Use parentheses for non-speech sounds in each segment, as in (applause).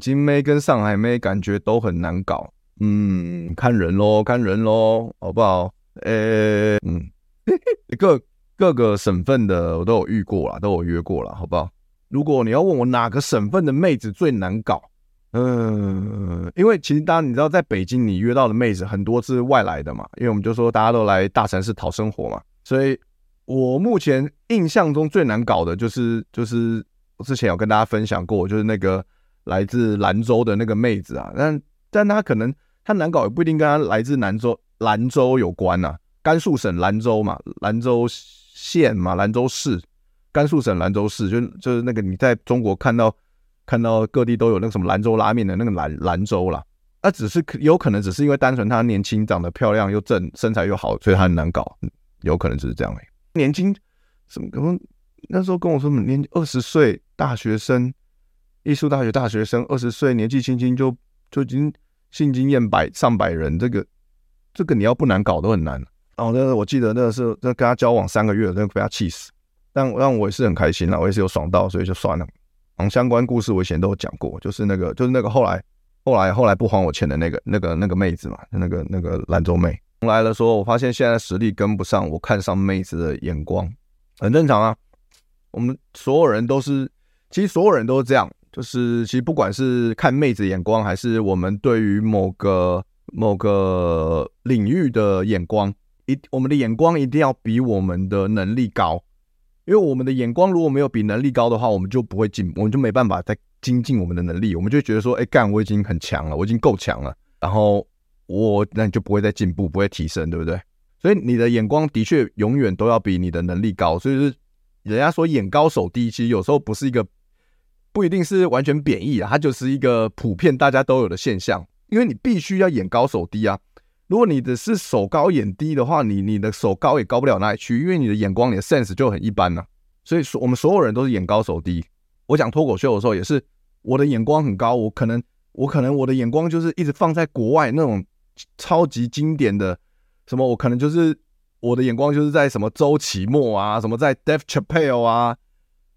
京妹跟上海妹感觉都很难搞，嗯，看人喽，看人喽，好不好？呃、欸，嗯，(laughs) 各各个省份的我都有遇过啦，都有约过啦，好不好？如果你要问我哪个省份的妹子最难搞，嗯、因为其实大家你知道，在北京你约到的妹子很多是外来的嘛，因为我们就说大家都来大城市讨生活嘛，所以我目前印象中最难搞的就是就是我之前有跟大家分享过，就是那个。来自兰州的那个妹子啊，但但她可能她难搞也不一定跟她来自兰州兰州有关呐、甘肃省兰州嘛，兰州县嘛，兰州市，甘肃省兰州市，就就是那个你在中国看到看到各地都有那个什么兰州拉面的那个兰兰州啦，那、只是有可能只是因为单纯她年轻，长得漂亮又正，身材又好，所以她很难搞，有可能只是这样哎、欸，年轻什么可能那时候跟我说年二十岁大学生。艺术大学大学生二十岁，年纪轻轻就就已经性经验百上百人，这个这个你要不难搞都很难。哦，那个我记得那个是那跟他交往三个月，那个被他气死。但让我也是很开心啦，我也是有爽到，所以就算了。嗯，相关故事我以前都有讲过，就是那个就是那个后来后来后来不还我钱的那个那个那个妹子嘛，那个那个兰州妹来了，说我发现现在实力跟不上我看上妹子的眼光，很正常啊。我们所有人都是，其实所有人都是这样。就是其实不管是看妹子眼光，还是我们对于某个某个领域的眼光，一我们的眼光一定要比我们的能力高，因为我们的眼光如果没有比能力高的话，我们就不会进，我们就没办法再精进我们的能力，我们就觉得说，哎干，我已经很强了，我已经够强了，然后我那你就不会再进步，不会提升，对不对？所以你的眼光的确永远都要比你的能力高，所以是人家说眼高手低，其实有时候不是一个。不一定是完全贬义啊，它就是一个普遍大家都有的现象。因为你必须要眼高手低啊，如果你的是手高眼低的话，你你的手高也高不了哪里去，因为你的眼光、你的 sense 就很一般了啊。所以说，我们所有人都是眼高手低。我讲脱口秀的时候也是，我的眼光很高，我可能我可能我的眼光就是一直放在国外那种超级经典的什么，我可能就是我的眼光就是在什么周奇墨啊，什么在 Dave Chappelle 啊。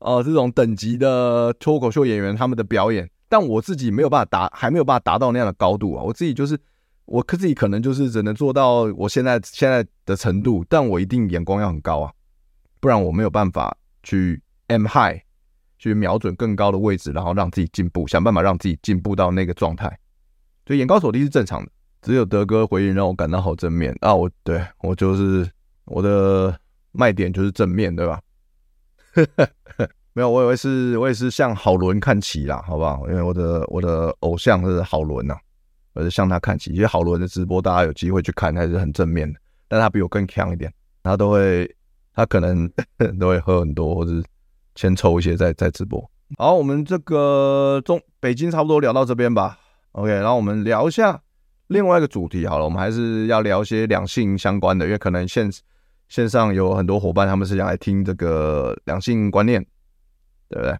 呃，这种等级的脱口秀演员他们的表演，但我自己没有办法达，还没有办法达到那样的高度啊。我自己就是，我自己可能就是只能做到我现在现在的程度，但我一定眼光要很高啊，不然我没有办法去 M high，去瞄准更高的位置，然后让自己进步，想办法让自己进步到那个状态。所以眼高手低是正常的，只有德哥回应让我感到好正面啊！我对我就是我的卖点就是正面对吧？(laughs) 没有，我以为是，我也是向好伦看齐啦，好不好？因为我的我的偶像是好伦呐，我是向他看齐。其实好伦的直播，大家有机会去看，还是很正面的。但他比我更强一点，他都会，他可能 (laughs) 都会喝很多，或者先抽一些再再直播。好，我们这个中北京差不多聊到这边吧。OK，然后我们聊一下另外一个主题好了，我们还是要聊一些两性相关的，因为可能现线上有很多伙伴，他们是想来听这个两性观念，对不对？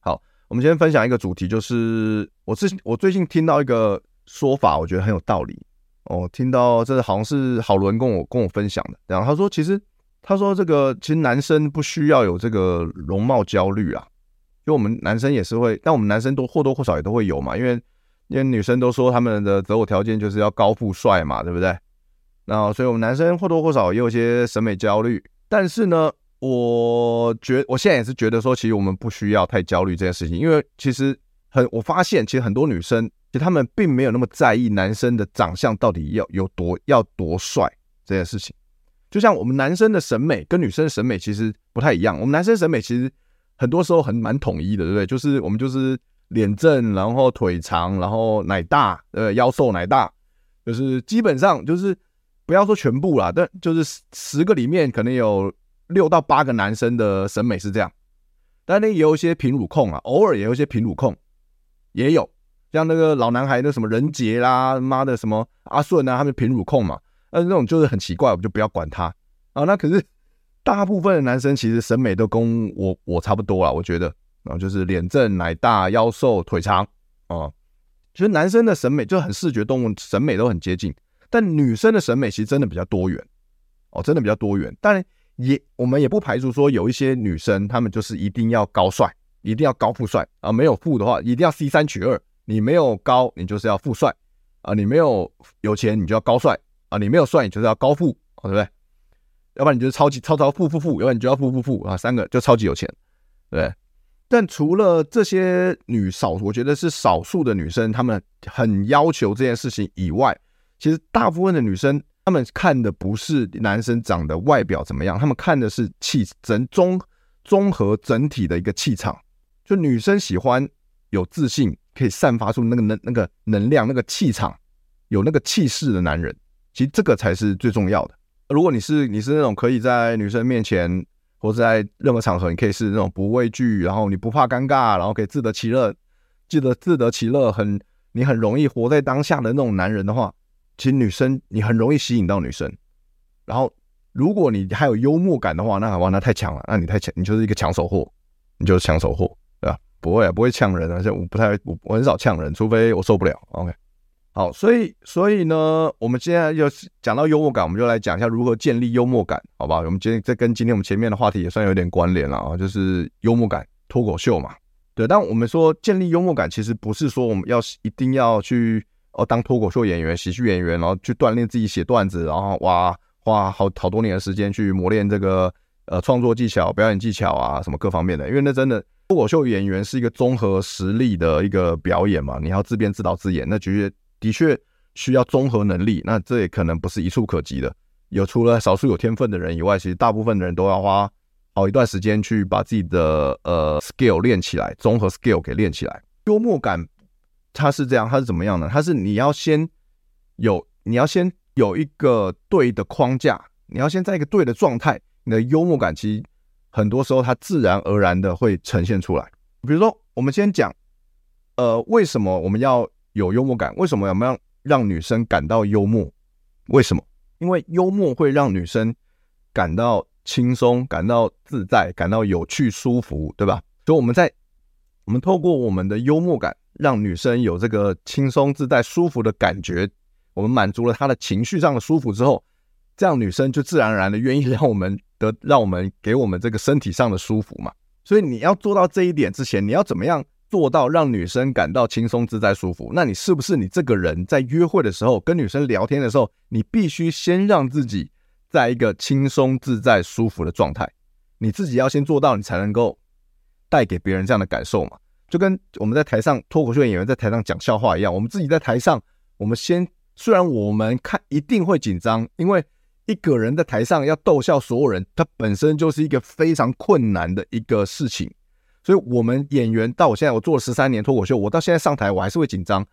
好，我们先分享一个主题，就是我最我最近听到一个说法，我觉得很有道理哦。听到这好像是好伦跟我跟我分享的，然后他说，其实他说这个其实男生不需要有这个容貌焦虑啊，因为我们男生也是会，但我们男生都或多或少也都会有嘛，因为因为女生都说他们的择偶条件就是要高富帅嘛，对不对？那所以，我们男生或多或少也有些审美焦虑。但是呢，我觉我现在也是觉得说，其实我们不需要太焦虑这件事情，因为其实很我发现其实很多女生其实她们并没有那么在意男生的长相到底要有多要多帅这件事情。就像我们男生的审美跟女生的审美其实不太一样，我们男生审美其实很多时候很蛮统一的，对不对？就是我们就是脸正，然后腿长，然后奶大，呃，腰瘦奶大，就是基本上就是不要说全部啦，但就是十个里面可能有六到八个男生的审美是这样。但那也有一些平乳控啊，偶尔也有一些平乳控，也有像那个老男孩的什么人杰啦，妈的什么阿顺啊，他们平乳控嘛。那那种就是很奇怪，我就不要管他啊。那可是大部分的男生其实审美都跟我我差不多啦，我觉得啊，就是脸正、奶大、腰瘦、腿长啊。其实男生的审美就很视觉动物审美都很接近，但女生的审美其实真的比较多元哦，真的比较多元。但也我们也不排除说有一些女生她们就是一定要高帅，一定要高富帅啊，没有富的话一定要 C 三取二，你没有高你就是要富帅啊，你没有有钱你就要高帅。啊，你没有帅，你就是要高富，对不对？要不然你就是超级超超富富富，要不然你就要富富富啊，三个就超级有钱，对？但除了这些女少，我觉得是少数的女生，她们很要求这件事情以外，其实大部分的女生，她们看的不是男生长的外表怎么样，她们看的是气整综综合整体的一个气场。就女生喜欢有自信，可以散发出那个能那个能量、那个气场，有那个气势的男人。其实这个才是最重要的。如果你是你是那种可以在女生面前或者在任何场合，你可以是那种不畏惧，然后你不怕尴尬，然后可以自得其乐，记得自得其乐，很你很容易活在当下的那种男人的话，其实女生你很容易吸引到女生。然后如果你还有幽默感的话，那哇那太强了，那你太强，你就是一个抢手货，你就是抢手货，对吧？不会啊，不会呛人啊，像我不太我我很少呛人，除非我受不了。OK。好，所以所以呢，我们现在要讲到幽默感，我们就来讲一下如何建立幽默感，好吧？我们今天这跟今天我们前面的话题也算有点关联了啊，就是幽默感脱口秀嘛，对。但我们说建立幽默感，其实不是说我们要一定要去哦当脱口秀演员、喜剧演员，然后去锻炼自己写段子，然后哇花好好多年的时间去磨练这个呃创作技巧、表演技巧啊什么各方面的，因为那真的脱口秀演员是一个综合实力的一个表演嘛，你要自编自导自演，那绝对。的确需要综合能力，那这也可能不是一触可及的。有除了少数有天分的人以外，其实大部分的人都要花好一段时间去把自己的呃 skill 练起来，综合 skill 给练起来。幽默感它是这样，它是怎么样呢？它是你要先有，你要先有一个对的框架，你要先在一个对的状态，你的幽默感其实很多时候它自然而然的会呈现出来。比如说，我们先讲，呃，为什么我们要有幽默感，为什么我们要让女生感到幽默？为什么？因为幽默会让女生感到轻松、感到自在、感到有趣、舒服，对吧？所以我们在我们透过我们的幽默感，让女生有这个轻松、自在、舒服的感觉，我们满足了她的情绪上的舒服之后，这样女生就自然而然的愿意让我们得，让我们给我们这个身体上的舒服嘛。(laughs) 所以你要做到这一点之前，你要怎么样？做到让女生感到轻松自在舒服，那你是不是你这个人在约会的时候跟女生聊天的时候，你必须先让自己在一个轻松自在舒服的状态，你自己要先做到，你才能够带给别人这样的感受嘛？就跟我们在台上脱口秀演员在台上讲笑话一样，我们自己在台上，我们先虽然我们看一定会紧张，因为一个人在台上要逗笑所有人，他本身就是一个非常困难的一个事情。所以，我们演员到我现在，我做了十三年脱口秀，我到现在上台，我还是会紧张。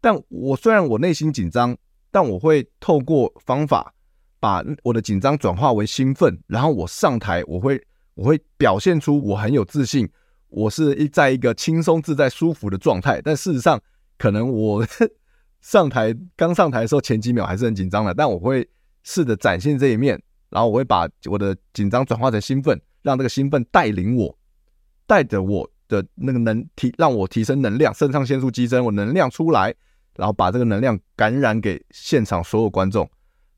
但我虽然我内心紧张，但我会透过方法把我的紧张转化为兴奋，然后我上台，我会我会表现出我很有自信，我是一在一个轻松自在、舒服的状态。但事实上，可能我 (laughs) 上台刚上台的时候前几秒还是很紧张的，但我会试着展现这一面，然后我会把我的紧张转化成兴奋，让这个兴奋带领我。带着我的那个能提，让我提升能量，肾上腺素激增，我能量出来，然后把这个能量感染给现场所有观众。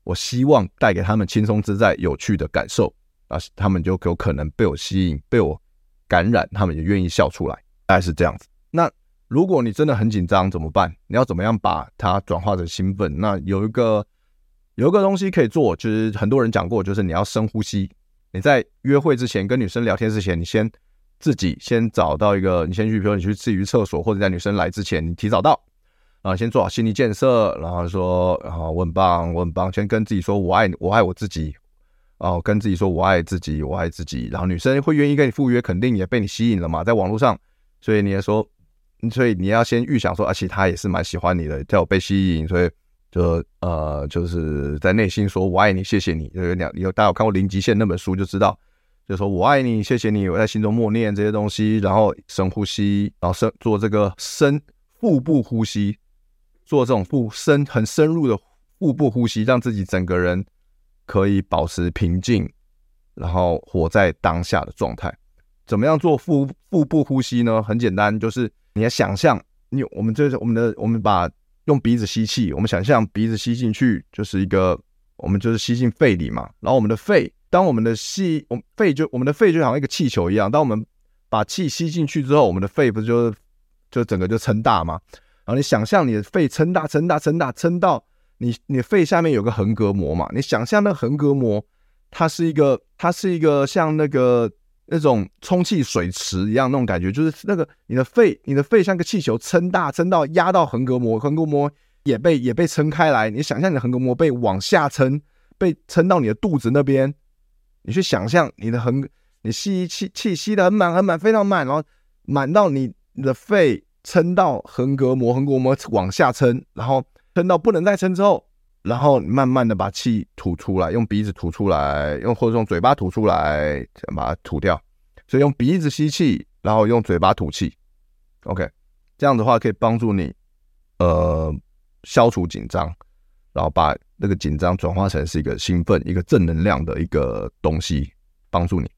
我希望带给他们轻松自在、有趣的感受啊，他们就有可能被我吸引、被我感染，他们也愿意笑出来，大概是这样子。那如果你真的很紧张怎么办？你要怎么样把它转化成兴奋？那有一个有一个东西可以做，就是很多人讲过，就是你要深呼吸。你在约会之前、跟女生聊天之前，你先。自己先找到一个，你先去，比如你去自己厕所，或者在女生来之前，你提早到，啊，先做好心理建设，然后说，啊，我很棒，我很棒，先跟自己说我爱，我爱我自己，哦，跟自己说我爱自己，我爱自己，然后女生会愿意跟你赴约，肯定也被你吸引了嘛，在网络上，所以你也说，所以你要先预想说，而且他也是蛮喜欢你的，叫我被吸引，所以就呃，就是在内心说我爱你，谢谢你，有两有大家有看过《零极限》那本书就知道。就说我爱你，谢谢你，我在心中默念这些东西，然后深呼吸，然后深做这个深腹部呼吸，做这种腹深很深入的腹部呼吸，让自己整个人可以保持平静，然后活在当下的状态。怎么样做腹腹部呼吸呢？很简单，就是你要想象，你我们这是我们的，我们把用鼻子吸气，我们想象鼻子吸进去就是一个，我们就是吸进肺里嘛，然后我们的肺。当我们的气，我们肺就我们的肺就好像一个气球一样。当我们把气吸进去之后，我们的肺不是就就整个就撑大吗？然后你想象你的肺撑大、撑大、撑大，撑到你你肺下面有个横膈膜嘛？你想象那横膈膜，它是一个它是一个像那个那种充气水池一样那种感觉，就是那个你的肺你的肺像个气球撑大，撑到压到横膈膜，横膈膜也被也被撑开来。你想象你的横膈膜被往下撑，被撑到你的肚子那边。你去想象你的横，你吸气气吸的很满很满，非常满，然后满到你你的肺撑到横膈膜，横膈膜往下撑，然后撑到不能再撑之后，然后慢慢的把气吐出来，用鼻子吐出来，用或者用嘴巴吐出来，把它吐掉。所以用鼻子吸气，然后用嘴巴吐气。OK，这样的话可以帮助你呃消除紧张。然后把那个紧张转化成是一个兴奋、一个正能量的一个东西，帮助你。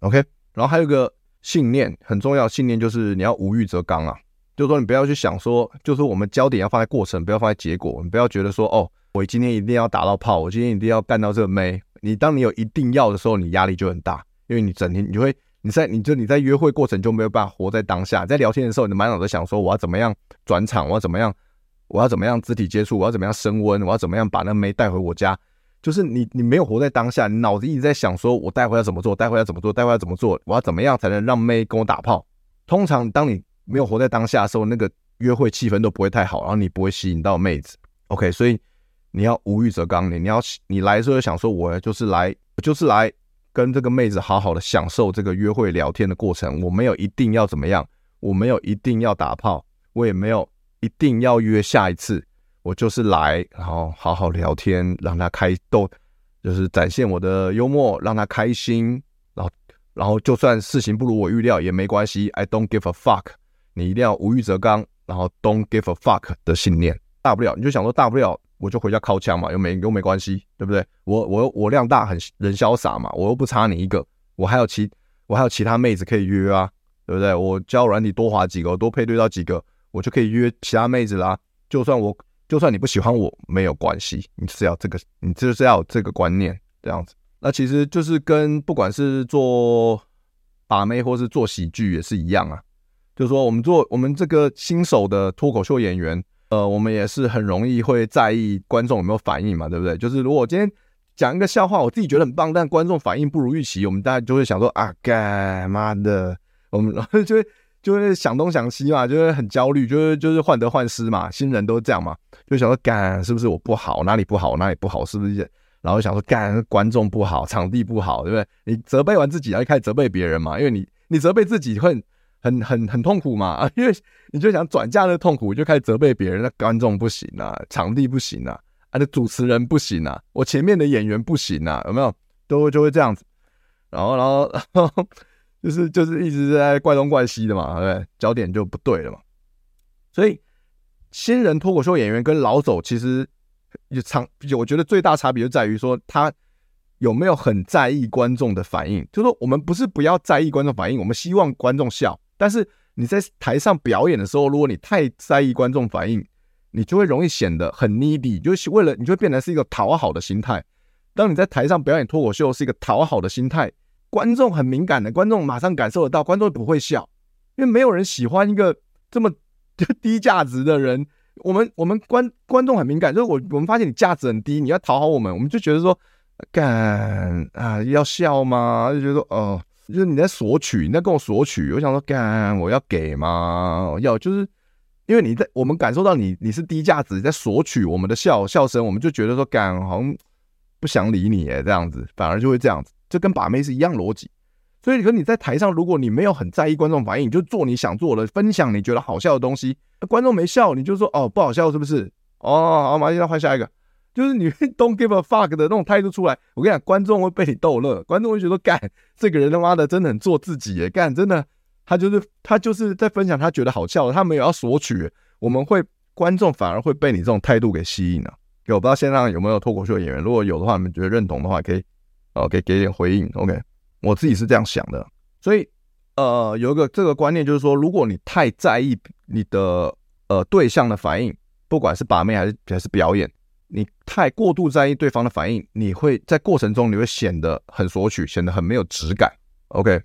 OK，然后还有一个信念很重要，信念就是你要无欲则刚啊，就是说你不要去想说，就是我们焦点要放在过程，不要放在结果。你不要觉得说，哦，我今天一定要打到炮，我今天一定要干到这个妹。你当你有一定要的时候，你压力就很大，因为你整天你就会你在你就你在约会过程就没有办法活在当下，在聊天的时候，你满脑子想说我要怎么样转场，我要怎么样。我要怎么样肢体接触？我要怎么样升温？我要怎么样把那妹带回我家？就是你，你没有活在当下，你脑子一直在想说，我待会要怎么做？待会要怎么做？待会要怎么做？我要怎么样才能让妹跟我打炮？通常当你没有活在当下的时候，那个约会气氛都不会太好，然后你不会吸引到妹子。OK，所以你要无欲则刚，你你要你来的时候就想说，我就是来，就是来跟这个妹子好好的享受这个约会聊天的过程。我没有一定要怎么样，我没有一定要打炮，我也没有。一定要约下一次，我就是来，然后好好聊天，让她开逗，就是展现我的幽默，让她开心。然后，然后就算事情不如我预料也没关系，I don't give a fuck。你一定要无欲则刚，然后 don't give a fuck 的信念。大不了你就想说，大不了我就回家靠枪嘛，又没又没关系，对不对？我我我量大很人潇洒嘛，我又不差你一个，我还有其我还有其他妹子可以约啊，对不对？我教软体多滑几个，多配对到几个。我就可以约其他妹子啦，就算我就算你不喜欢我，没有关系，你就是要这个，你就是要这个观念这样子。那其实就是跟不管是做把妹或是做喜剧也是一样啊，就是说我们做我们这个新手的脱口秀演员，呃，我们也是很容易会在意观众有没有反应嘛，对不对？就是如果今天讲一个笑话，我自己觉得很棒，但观众反应不如预期，我们大家就会想说啊，干妈的，我们然后 (laughs) 就会。就会想东想西嘛，就会很焦虑，就是就是患得患失嘛，新人都这样嘛，就想说干是不是我不好，哪里不好，哪里不好，是不是？然后想说干观众不好，场地不好，对不对？你责备完自己，然后开始责备别人嘛，因为你你责备自己会很很很痛苦嘛啊，(laughs) 因为你就想转嫁那痛苦，就开始责备别人，那观众不行啊，场地不行啊，啊那主持人不行啊，我前面的演员不行啊，有没有？都就会这样子，然后然后然后。(laughs) 就是就是一直在怪东怪西的嘛，对不对？焦点就不对了嘛。所以新人脱口秀演员跟老手其实有差，我觉得最大差别就在于说他有没有很在意观众的反应。就是说我们不是不要在意观众反应，我们希望观众笑。但是你在台上表演的时候，如果你太在意观众反应，你就会容易显得很 needy，就是为了你就会变成是一个讨好的心态。当你在台上表演脱口秀是一个讨好的心态。观众很敏感的，观众马上感受得到，观众不会笑，因为没有人喜欢一个这么就 (laughs) 低价值的人。我们我们观观众很敏感，就是我我们发现你价值很低，你要讨好我们，我们就觉得说，干啊要笑吗？就觉得说哦就是你在索取，你在跟我索取。我想说，干，我要给吗？我要就是因为你在我们感受到你你是低价值，你在索取我们的笑笑声，我们就觉得说，干，好像不想理你诶，这样子反而就会这样子，就跟把妹是一样逻辑。所以，和你在台上，如果你没有很在意观众反应，你就做你想做的，分享你觉得好笑的东西。观众没笑，你就说哦不好笑是不是？哦好，马上换下一个，就是你 (laughs) don't give a fuck 的那种态度出来。我跟你讲，观众会被你逗乐，观众会觉得干这个人他妈的真的很做自己耶，干真的他就是他就是在分享他觉得好笑，他没有要索取。我们会观众反而会被你这种态度给吸引了。我不知道线上有没有脱口秀演员，如果有的话，你们觉得认同的话，可以哦给给点回应。OK。我自己是这样想的，所以呃，有一个这个观念就是说，如果你太在意你的呃对象的反应，不管是把妹还是还是表演，你太过度在意对方的反应，你会在过程中你会显得很索取，显得很没有质感。OK，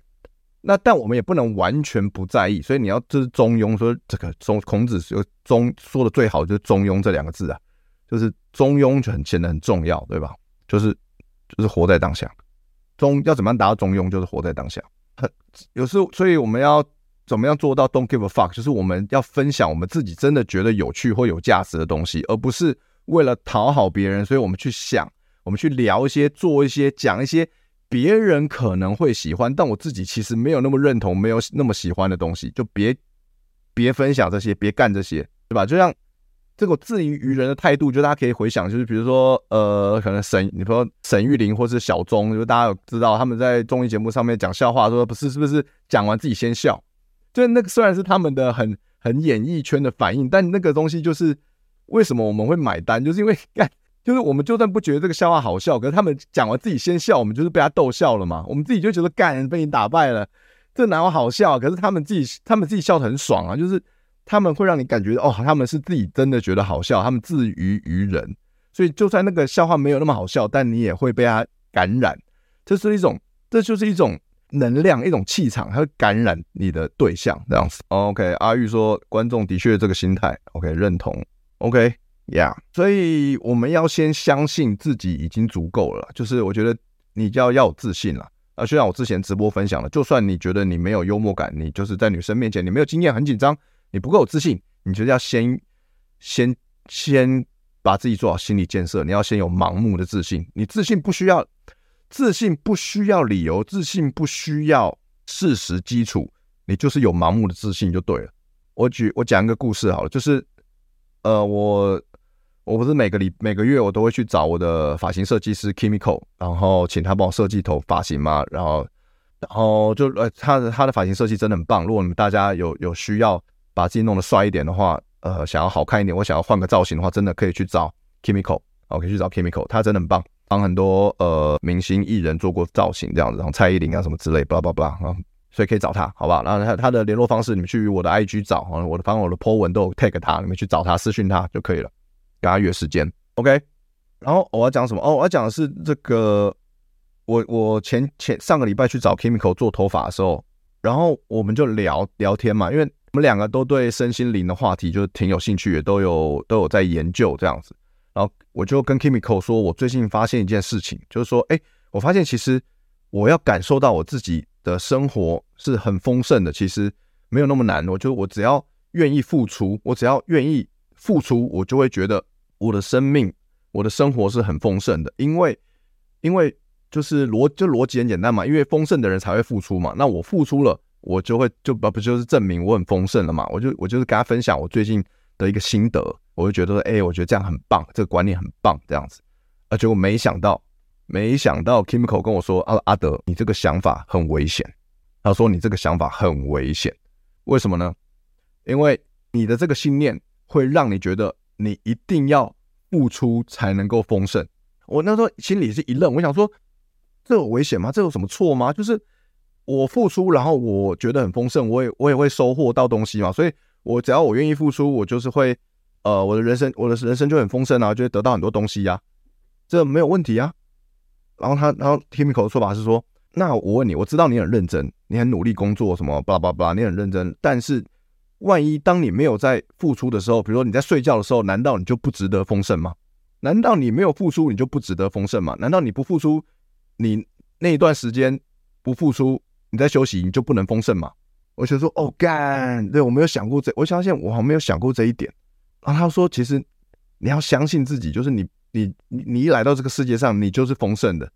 那但我们也不能完全不在意，所以你要就是中庸，说这个中孔子说中说的最好就是中庸这两个字啊，就是中庸就很显得很重要，对吧？就是就是活在当下。中要怎么样达到中庸，就是活在当下。很有时候，所以我们要怎么样做到 Don't give a fuck，就是我们要分享我们自己真的觉得有趣或有价值的东西，而不是为了讨好别人，所以我们去想，我们去聊一些、做一些、讲一些别人可能会喜欢，但我自己其实没有那么认同、没有那么喜欢的东西，就别别分享这些，别干这些，对吧？就像。这个自娱于人的态度，就大家可以回想，就是比如说，呃，可能沈，你说沈玉琳或是小钟，就是大家有知道他们在综艺节目上面讲笑话，说不是是不是讲完自己先笑，就那个虽然是他们的很很演艺圈的反应，但那个东西就是为什么我们会买单，就是因为 (laughs) 干，就是我们就算不觉得这个笑话好笑，可是他们讲完自己先笑，我们就是被他逗笑了嘛，我们自己就觉得干被你打败了，这哪有好笑？可是他们自己他们自己笑得很爽啊，就是。他们会让你感觉哦，他们是自己真的觉得好笑，他们自娱于人，所以就算那个笑话没有那么好笑，但你也会被他感染。这是一种，这就是一种能量，一种气场，它会感染你的对象这样子。OK，阿玉说观众的确这个心态，OK 认同，OK，Yeah，所以我们要先相信自己已经足够了，就是我觉得你就要要有自信了。啊，就像我之前直播分享的，就算你觉得你没有幽默感，你就是在女生面前你没有经验，很紧张。你不够有自信，你觉得要先先先把自己做好心理建设。你要先有盲目的自信，你自信不需要自信不需要理由，自信不需要事实基础，你就是有盲目的自信就对了。我举我讲一个故事好了，就是呃，我我不是每个礼每个月我都会去找我的发型设计师 Kimiko，然后请他帮我设计头发型嘛，然后然后就呃他的他的发型设计真的很棒。如果你们大家有有需要。把自己弄得帅一点的话，呃，想要好看一点，我想要换个造型的话，真的可以去找 Kimiko，我可以去找 Kimiko，他真的很棒，帮很多呃明星艺人做过造型这样子，然后蔡依林啊什么之类，巴拉巴拉啊，所以可以找他，好不好？然后他他的联络方式，你们去我的 IG 找，我的反正我的 po 文都有 tag 他，你们去找他私讯他就可以了，跟他约时间，OK。然后我要讲什么？哦，我要讲的是这个，我我前前上个礼拜去找 Kimiko 做头发的时候，然后我们就聊聊天嘛，因为。我们两个都对身心灵的话题就挺有兴趣也，都有都有在研究这样子。然后我就跟 Kimiko 说，我最近发现一件事情，就是说，哎，我发现其实我要感受到我自己的生活是很丰盛的，其实没有那么难。我就我只要愿意付出，我只要愿意付出，我就会觉得我的生命、我的生活是很丰盛的。因为因为就是逻就逻辑很简单嘛，因为丰盛的人才会付出嘛。那我付出了。我就会就不不就是证明我很丰盛了嘛？我就我就是跟他分享我最近的一个心得，我就觉得说，哎，我觉得这样很棒，这个观念很棒，这样子。而且我没想到，没想到 Kimiko 跟我说，啊阿德，你这个想法很危险。他说你这个想法很危险，为什么呢？因为你的这个信念会让你觉得你一定要付出才能够丰盛。我那时候心里是一愣，我想说，这有危险吗？这有什么错吗？就是。我付出，然后我觉得很丰盛，我也我也会收获到东西嘛，所以我只要我愿意付出，我就是会，呃，我的人生我的人生就很丰盛啊，就会得到很多东西呀，这没有问题啊。然后他然后 Timiko 的说法是说，那我问你，我知道你很认真，你很努力工作什么，巴拉巴拉，你很认真，但是万一当你没有在付出的时候，比如说你在睡觉的时候，难道你就不值得丰盛吗？难道你没有付出你就不值得丰盛吗？难道你不付出，你那一段时间不付出？你在休息，你就不能丰盛吗？我就说哦干，对我没有想过这，我相信我好像没有想过这一点。然后他说，其实你要相信自己，就是你你你你一来到这个世界上，你就是丰盛的，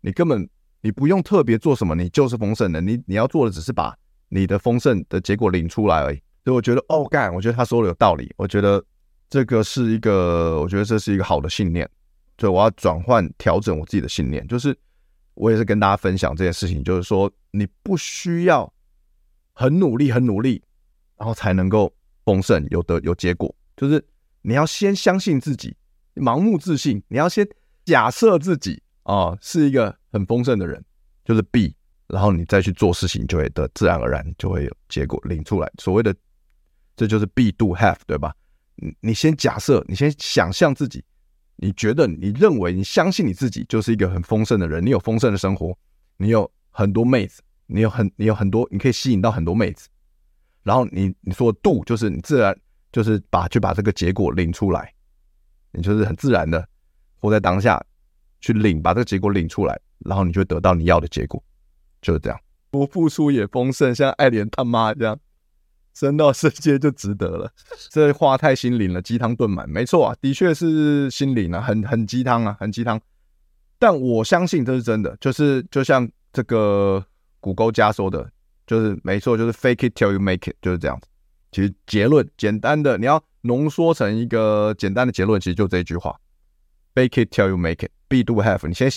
你根本你不用特别做什么，你就是丰盛的。你你要做的只是把你的丰盛的结果领出来而已。所以我觉得哦干，我觉得他说的有道理。我觉得这个是一个，我觉得这是一个好的信念。所以我要转换调整我自己的信念，就是我也是跟大家分享这件事情，就是说你不需要。很努力，很努力，然后才能够丰盛，有得有结果。就是你要先相信自己，盲目自信。你要先假设自己啊、是一个很丰盛的人，就是 B，然后你再去做事情，就会得自然而然就会有结果领出来。所谓的这就是 B do have，对吧？你你先假设，你先想象自己，你觉得你认为你相信你自己就是一个很丰盛的人，你有丰盛的生活，你有很多妹子。你有很，你有很多，你可以吸引到很多妹子，然后你你说的度就是你自然就是把去把这个结果领出来，你就是很自然的活在当下去领，把这个结果领出来，然后你就得到你要的结果，就是这样。不付出也丰盛，像艾莲他妈这样生到世界就值得了。这话太心灵了，鸡汤炖满，没错啊，的确是心灵啊，很很鸡汤啊，很鸡汤。但我相信这是真的，就是就像这个。谷歌家说的，就是没错，就是 fake it till you make it，就是这样子。其实结论简单的，你要浓缩成一个简单的结论，其实就这一句话：fake it till you make it，be do have。你先，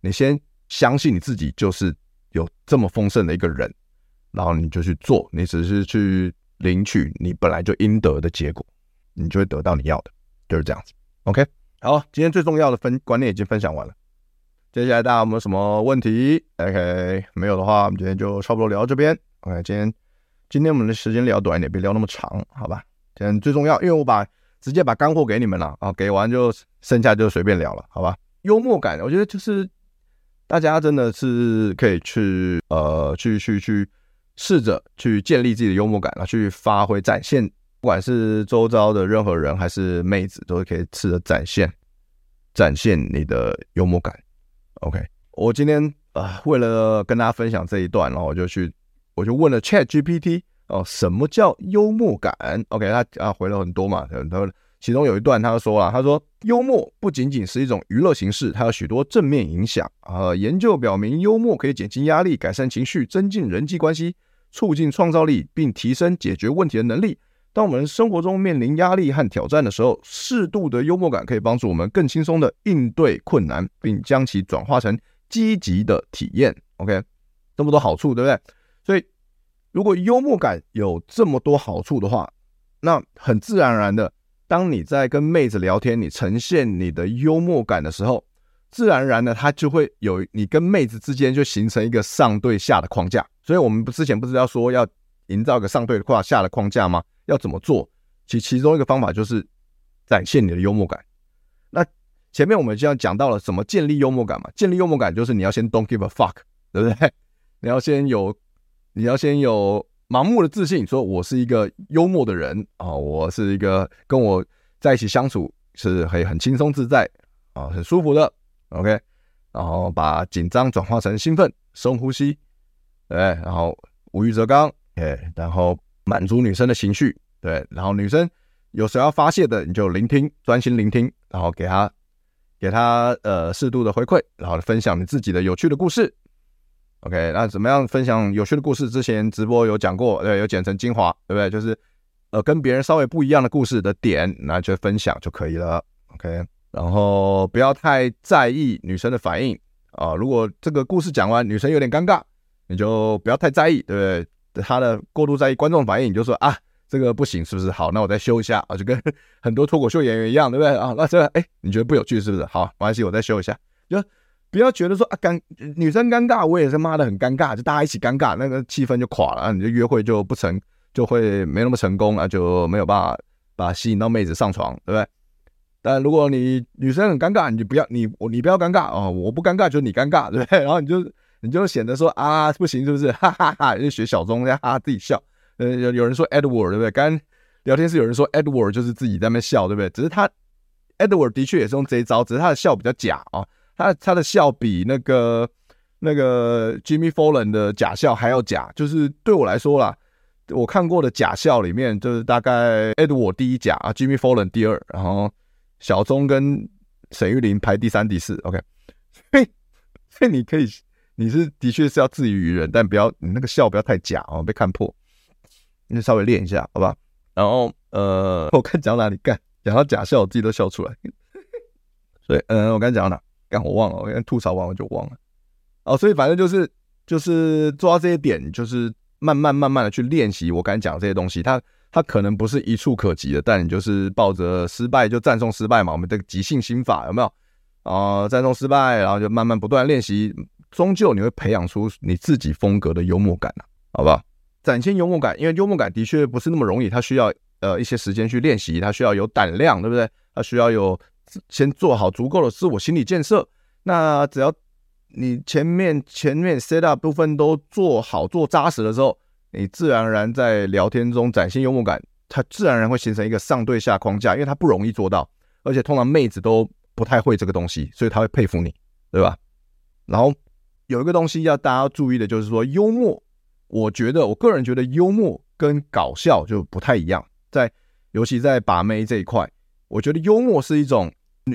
你先相信你自己就是有这么丰盛的一个人，然后你就去做，你只是去领取你本来就应得的结果，你就会得到你要的，就是这样子。OK，好，今天最重要的分观念已经分享完了。接下来大家有没有什么问题？OK，没有的话，我们今天就差不多聊到这边。OK，今天今天我们的时间聊短一点，别聊那么长，好吧？今天最重要，因为我把直接把干货给你们了啊，给完就剩下就随便聊了，好吧？幽默感，我觉得就是大家真的是可以去呃去去去试着去建立自己的幽默感啊，去发挥展现，不管是周遭的任何人还是妹子，都可以试着展现展现你的幽默感。OK，我今天啊、呃，为了跟大家分享这一段，然后我就去，我就问了 Chat GPT 哦，什么叫幽默感？OK，他啊回了很多嘛，他其中有一段他说了，他说幽默不仅仅是一种娱乐形式，它有许多正面影响啊、呃。研究表明，幽默可以减轻压力、改善情绪、增进人际关系、促进创造力，并提升解决问题的能力。当我们生活中面临压力和挑战的时候，适度的幽默感可以帮助我们更轻松的应对困难，并将其转化成积极的体验。OK，这么多好处，对不对？如果幽默感有这么多好处的话，那很自然而然的，当你在跟妹子聊天，你呈现你的幽默感的时候，自然而然的，它就会有你跟妹子之间就形成一个上对下的框架。所以我们不之前不是要说要营造一个上对下的框架吗？要怎么做？其其中一个方法就是展现你的幽默感。那前面我们就要讲到了怎么建立幽默感嘛？建立幽默感就是你要先 don't give a fuck，对不对？(laughs) 你要先有，你要先有盲目的自信，说我是一个幽默的人啊，我是一个跟我在一起相处是可以很轻松自在啊，很舒服的。OK，然后把紧张转化成兴奋，深呼吸，对，然后无欲则刚，哎，然后。满足女生的情绪，对，然后女生有时候要发泄的，你就聆听，专心聆听，然后给她，给她呃适度的回馈，然后分享你自己的有趣的故事。OK，那怎么样分享有趣的故事？之前直播有讲过，对，有剪成精华，对不对？就是呃跟别人稍微不一样的故事的点，那就分享就可以了。OK，然后不要太在意女生的反应啊，如果这个故事讲完，女生有点尴尬，你就不要太在意，对不对？他的过度在意观众反应，你就说啊，这个不行，是不是？好，那我再修一下 (laughs) 啊，就跟很多脱口秀演员一样，对不对啊？那这个哎，你觉得不有趣是不是？好，没关系，我再修一下。就不要觉得说啊，尴女生尴尬，我也是妈的很尴尬，就大家一起尴尬，那个气氛就垮了，你就约会就不成，就会没那么成功啊，就没有办法把吸引到妹子上床，对不对？但如果你女生很尴尬，你就不要你你不要尴尬哦，我不尴尬，就是你尴尬，对不对？然后你就。你就显得说啊不行是不是？哈哈哈，就学小钟哈哈自己笑。呃，有有人说 Edward 对不对？刚聊天室有人说 Edward 就是自己在那边笑对不对？只是他 Edward 的确也是用这一招，只是他的笑比较假啊。他他的笑比那个那个 Jimmy Fallon 的假笑还要假，就是对我来说啦，我看过的假笑里面，就是大概 Edward 第一假啊，Jimmy Fallon 第二，然后小钟跟沈玉琳排第三、第四。OK，所以所以你可以，你是的确是要自娱于人，但不要你那个笑不要太假哦，被看破。你稍微练一下，好吧？然后呃，(laughs) 我看讲哪里干，讲到假笑，我自己都笑出来。(laughs) 所以嗯，我刚讲到哪？刚我忘了，我刚吐槽完我就忘了。哦，所以反正就是就是做到这些点，就是慢慢慢慢的去练习。我刚才讲的这些东西，它它可能不是一触可及的，但你就是抱着失败就赞颂失败嘛，我们这个即兴心法有没有？啊，赞颂失败，然后就慢慢不断练习，终究你会培养出你自己风格的幽默感，好不好？展现幽默感，因为幽默感的确不是那么容易，它需要呃一些时间去练习，它需要有胆量，对不对？它需要有先做好足够的自我心理建设。那只要你前面前面 set up 部分都做好做扎实的时候，你自然而然在聊天中展现幽默感，它自然而然会形成一个上对下框架，因为它不容易做到，而且通常妹子都不太会这个东西，所以她会佩服你，对吧？然后有一个东西要大家注意的就是说幽默。我觉得，我个人觉得幽默跟搞笑就不太一样，在尤其在把妹这一块，我觉得幽默是一种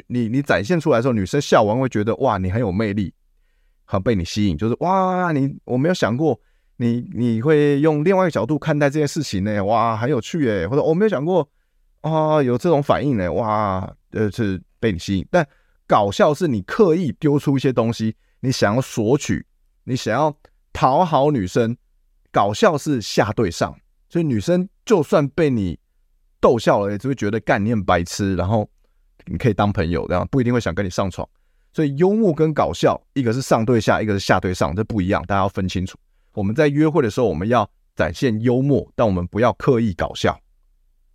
你你展现出来的时候，女生笑完会觉得哇，你很有魅力，很被你吸引，就是哇，你我没有想过你你会用另外一个角度看待这件事情呢，哇，很有趣诶，或者我没有想过啊，有这种反应呢，哇，呃，是被你吸引。但搞笑是你刻意丢出一些东西，你想要索取，你想要讨好女生。搞笑是下对上，所以女生就算被你逗笑了，也只会觉得干你很白痴，然后你可以当朋友，这样不一定会想跟你上床。所以幽默跟搞笑，一个是上对下，一个是下对上，这不一样，大家要分清楚。我们在约会的时候，我们要展现幽默，但我们不要刻意搞笑。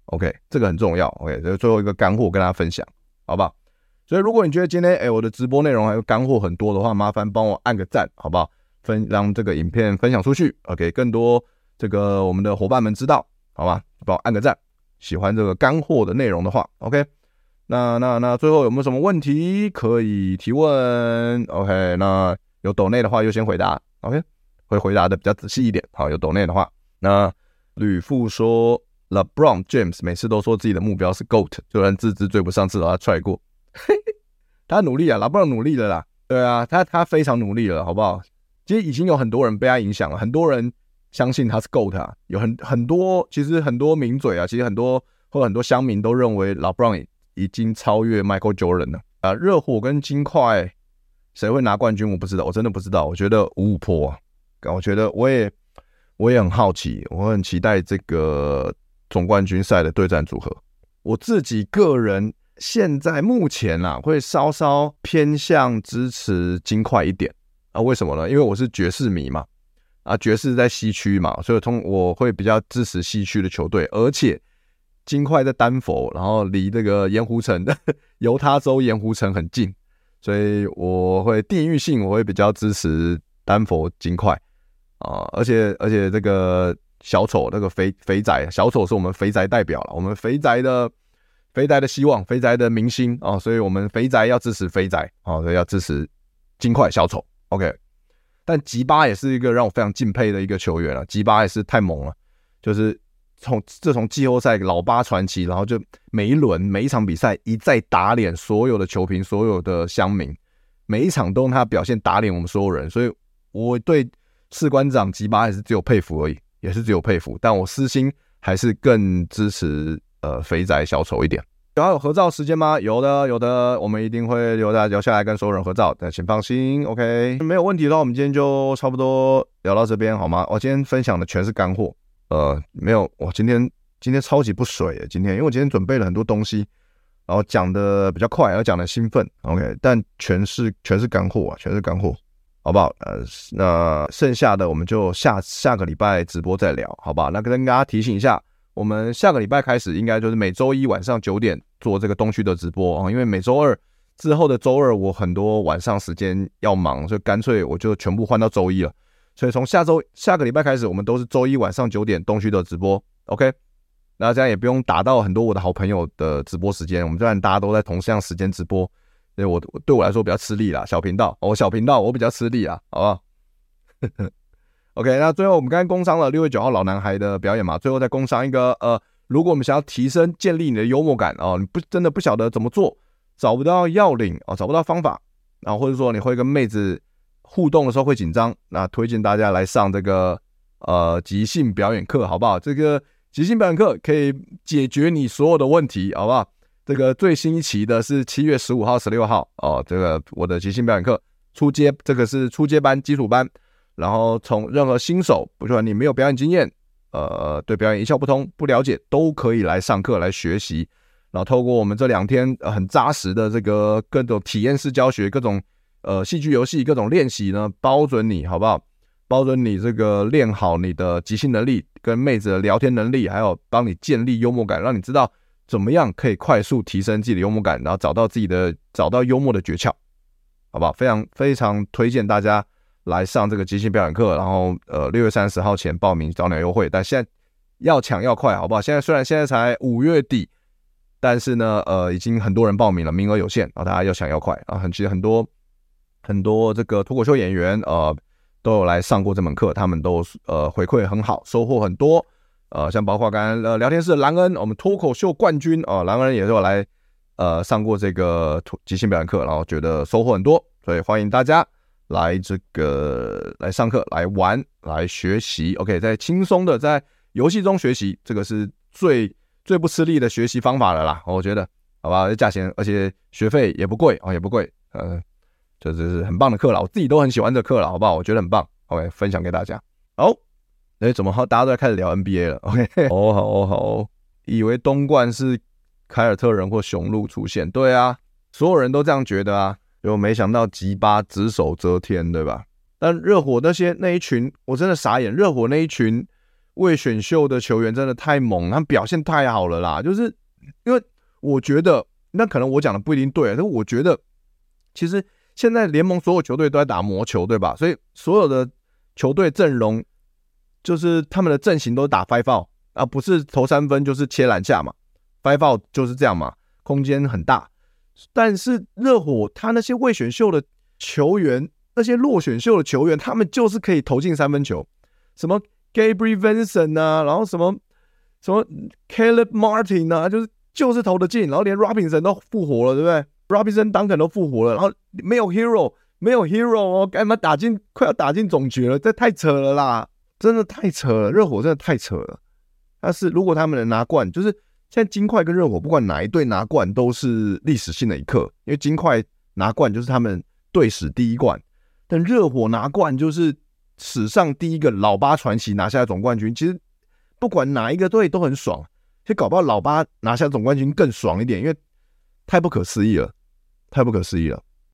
OK，这个很重要。OK，这最后一个干货跟大家分享，好不好？所以如果你觉得今天哎我的直播内容还有干货很多的话，麻烦帮我按个赞，好不好？分让这个影片分享出去，OK，更多这个我们的伙伴们知道，好吧？帮我按个赞，喜欢这个干货的内容的话，OK。那那那最后有没有什么问题可以提问？OK，那有抖内的话优先回答，OK，会回答的比较仔细一点。好，有抖内的话，那吕富说，LeBron James 每次都说自己的目标是 GOAT，就算自知追不上，至少他踹过。(laughs) 他努力啊，LeBron 努力了啦，对啊，他他非常努力了，好不好？其实已经有很多人被他影响了，很多人相信他是 GOAT 啊，有很很多，其实很多名嘴啊，其实很多或很多乡民都认为 LeBron 已经超越 Michael Jordan 了啊。热火跟金块谁会拿冠军？我不知道，我真的不知道。我觉得五五坡啊，我觉得我也我也很好奇，我很期待这个总冠军赛的对战组合。我自己个人现在目前啊，会稍稍偏向支持金块一点。啊，为什么呢？因为我是爵士迷嘛，啊，爵士在西区嘛，所以从我会比较支持西区的球队，而且金块在丹佛，然后离这个盐湖城的 (laughs) 犹他州盐湖城很近，所以我会地域性我会比较支持丹佛金块啊，而且而且这个小丑那个肥肥仔小丑是我们肥宅代表了，我们肥宅的肥宅的希望，肥宅的明星啊，所以我们肥宅要支持肥宅啊，所以要支持金块小丑。OK，但吉巴也是一个让我非常敬佩的一个球员啊，吉巴也是太猛了，就是从自从季后赛老八传奇，然后就每一轮每一场比赛一再打脸所有的球评、所有的乡民，每一场都用他表现打脸我们所有人，所以我对士官长吉巴也是只有佩服而已，也是只有佩服，但我私心还是更支持呃肥仔小丑一点。有还有合照时间吗？有的，有的，我们一定会留大家留下来跟所有人合照，但请放心，OK，没有问题的话，我们今天就差不多聊到这边，好吗？我今天分享的全是干货，呃，没有，我今天今天超级不水，今天因为我今天准备了很多东西，然后讲的比较快，然后讲的兴奋，OK，但全是全是干货啊，全是干货，好不好？呃，那剩下的我们就下下个礼拜直播再聊，好不好？那跟大家提醒一下。我们下个礼拜开始，应该就是每周一晚上九点做这个东区的直播啊，因为每周二之后的周二我很多晚上时间要忙，所以干脆我就全部换到周一了。所以从下周下个礼拜开始，我们都是周一晚上九点东区的直播，OK？那这样也不用打到很多我的好朋友的直播时间，我们这样大家都在同样时间直播，所以我对我来说比较吃力啦，小频道，我、哦、小频道我比较吃力啊，好不好？(laughs) OK，那最后我们刚刚工商了六月九号老男孩的表演嘛，最后再工商一个呃，如果我们想要提升建立你的幽默感哦，你不真的不晓得怎么做，找不到要领啊、哦，找不到方法，然后或者说你会跟妹子互动的时候会紧张，那推荐大家来上这个呃即兴表演课，好不好？这个即兴表演课可以解决你所有的问题，好不好？这个最新一期的是七月十五号、十六号哦，这个我的即兴表演课初阶，这个是初阶班、基础班，然后从任何新手，不管你没有表演经验，呃，对表演一窍不通、不了解，都可以来上课来学习。然后透过我们这两天很扎实的这个各种体验式教学、各种呃戏剧游戏、各种练习呢，包准你好不好？包准你这个练好你的即兴能力、跟妹子的聊天能力，还有帮你建立幽默感，让你知道。怎么样可以快速提升自己的幽默感，然后找到自己的找到幽默的诀窍，好不好？非常非常推荐大家来上这个即兴表演课，然后呃六月三十号前报名早鸟优惠，但现在要抢要快，好不好？现在虽然现在才五月底，但是呢呃已经很多人报名了，名额有限，然后大家要抢要快啊！很其实很多很多这个脱口秀演员呃都有来上过这门课，他们都呃回馈很好，收获很多。呃，像包括刚刚呃聊天室的兰恩，我们脱口秀冠军哦，兰恩也是有来呃上过这个即兴表演课，然后觉得收获很多，所以欢迎大家来这个来上课、来玩、来学习。OK，在轻松的在游戏中学习，这个是最最不吃力的学习方法了啦，我觉得，好吧？这价钱而且学费也不贵哦，也不贵，呃，这这是很棒的课了，我自己都很喜欢这课了，好不好？我觉得很棒，OK，分享给大家，好。哎，怎么好？大家都在开始聊 NBA 了？OK，哦好哦好，以为东冠是凯尔特人或雄鹿出现，对啊，所有人都这样觉得啊，就没想到吉巴只手遮天，对吧？但热火那些那一群，我真的傻眼，热火那一群未选秀的球员真的太猛，他们表现太好了啦，就是因为我觉得，那可能我讲的不一定对，但我觉得其实现在联盟所有球队都在打魔球，对吧？所以所有的球队阵容。就是他们的阵型都打 five out 啊，不是投三分就是切篮下嘛，five out 就是这样嘛，空间很大。但是热火他那些未选秀的球员，那些落选秀的球员，他们就是可以投进三分球，什么 Gabriel Vincent 啊，然后什么什么 Caleb Martin 啊，就是就是投得进，然后连 Robinson 都复活了，对不对？Robinson Duncan 都复活了，然后没有 Hero，没有 Hero 哦，干嘛打进快要打进总决了，这太扯了啦！真的太扯了，热火真的太扯了。但是如果他们能拿冠，就是现在金块跟热火不管哪一队拿冠都是历史性的一刻，因为金块拿冠就是他们队史第一冠，但热火拿冠就是史上第一个老八传奇拿下总冠军。其实不管哪一个队都很爽，其实搞不好老八拿下总冠军更爽一点，因为太不可思议了，太不可思议了。